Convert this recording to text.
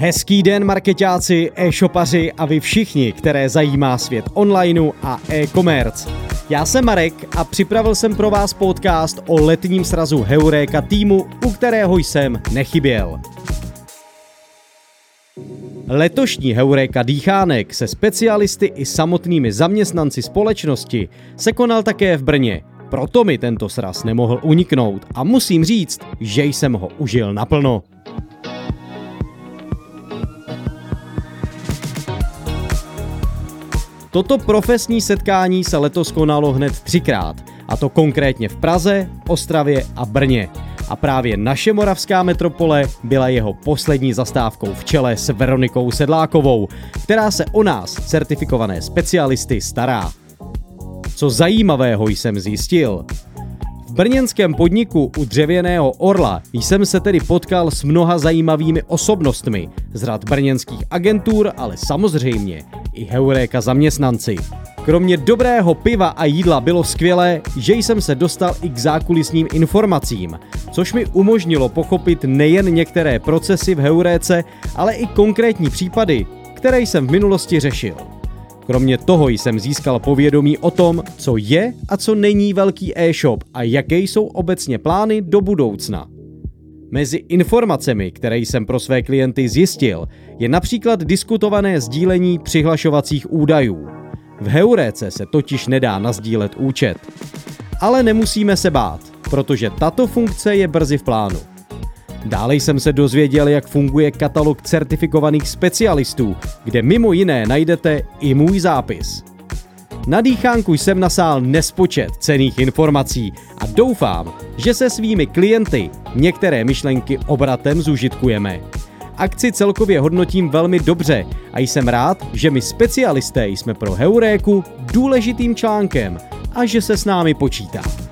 Hezký den marketáci, e-shopaři a vy všichni, které zajímá svět onlineu a e-commerce. Já jsem Marek a připravil jsem pro vás podcast o letním srazu Heuréka týmu, u kterého jsem nechyběl. Letošní Heuréka Dýchánek se specialisty i samotnými zaměstnanci společnosti se konal také v Brně. Proto mi tento sraz nemohl uniknout a musím říct, že jsem ho užil naplno. Toto profesní setkání se letos konalo hned třikrát, a to konkrétně v Praze, Ostravě a Brně. A právě naše moravská metropole byla jeho poslední zastávkou v čele s Veronikou Sedlákovou, která se o nás, certifikované specialisty, stará. Co zajímavého jsem zjistil, brněnském podniku u dřevěného orla jsem se tedy potkal s mnoha zajímavými osobnostmi z řad brněnských agentur, ale samozřejmě i Heuréka zaměstnanci. Kromě dobrého piva a jídla bylo skvělé, že jsem se dostal i k zákulisním informacím, což mi umožnilo pochopit nejen některé procesy v Heuréce, ale i konkrétní případy, které jsem v minulosti řešil. Kromě toho jsem získal povědomí o tom, co je a co není velký e-shop a jaké jsou obecně plány do budoucna. Mezi informacemi, které jsem pro své klienty zjistil, je například diskutované sdílení přihlašovacích údajů. V Heuréce se totiž nedá nazdílet účet. Ale nemusíme se bát, protože tato funkce je brzy v plánu. Dále jsem se dozvěděl, jak funguje katalog certifikovaných specialistů, kde mimo jiné najdete i můj zápis. Na dýchánku jsem nasál nespočet cených informací a doufám, že se svými klienty některé myšlenky obratem zužitkujeme. Akci celkově hodnotím velmi dobře a jsem rád, že my specialisté jsme pro Heuréku důležitým článkem a že se s námi počítá.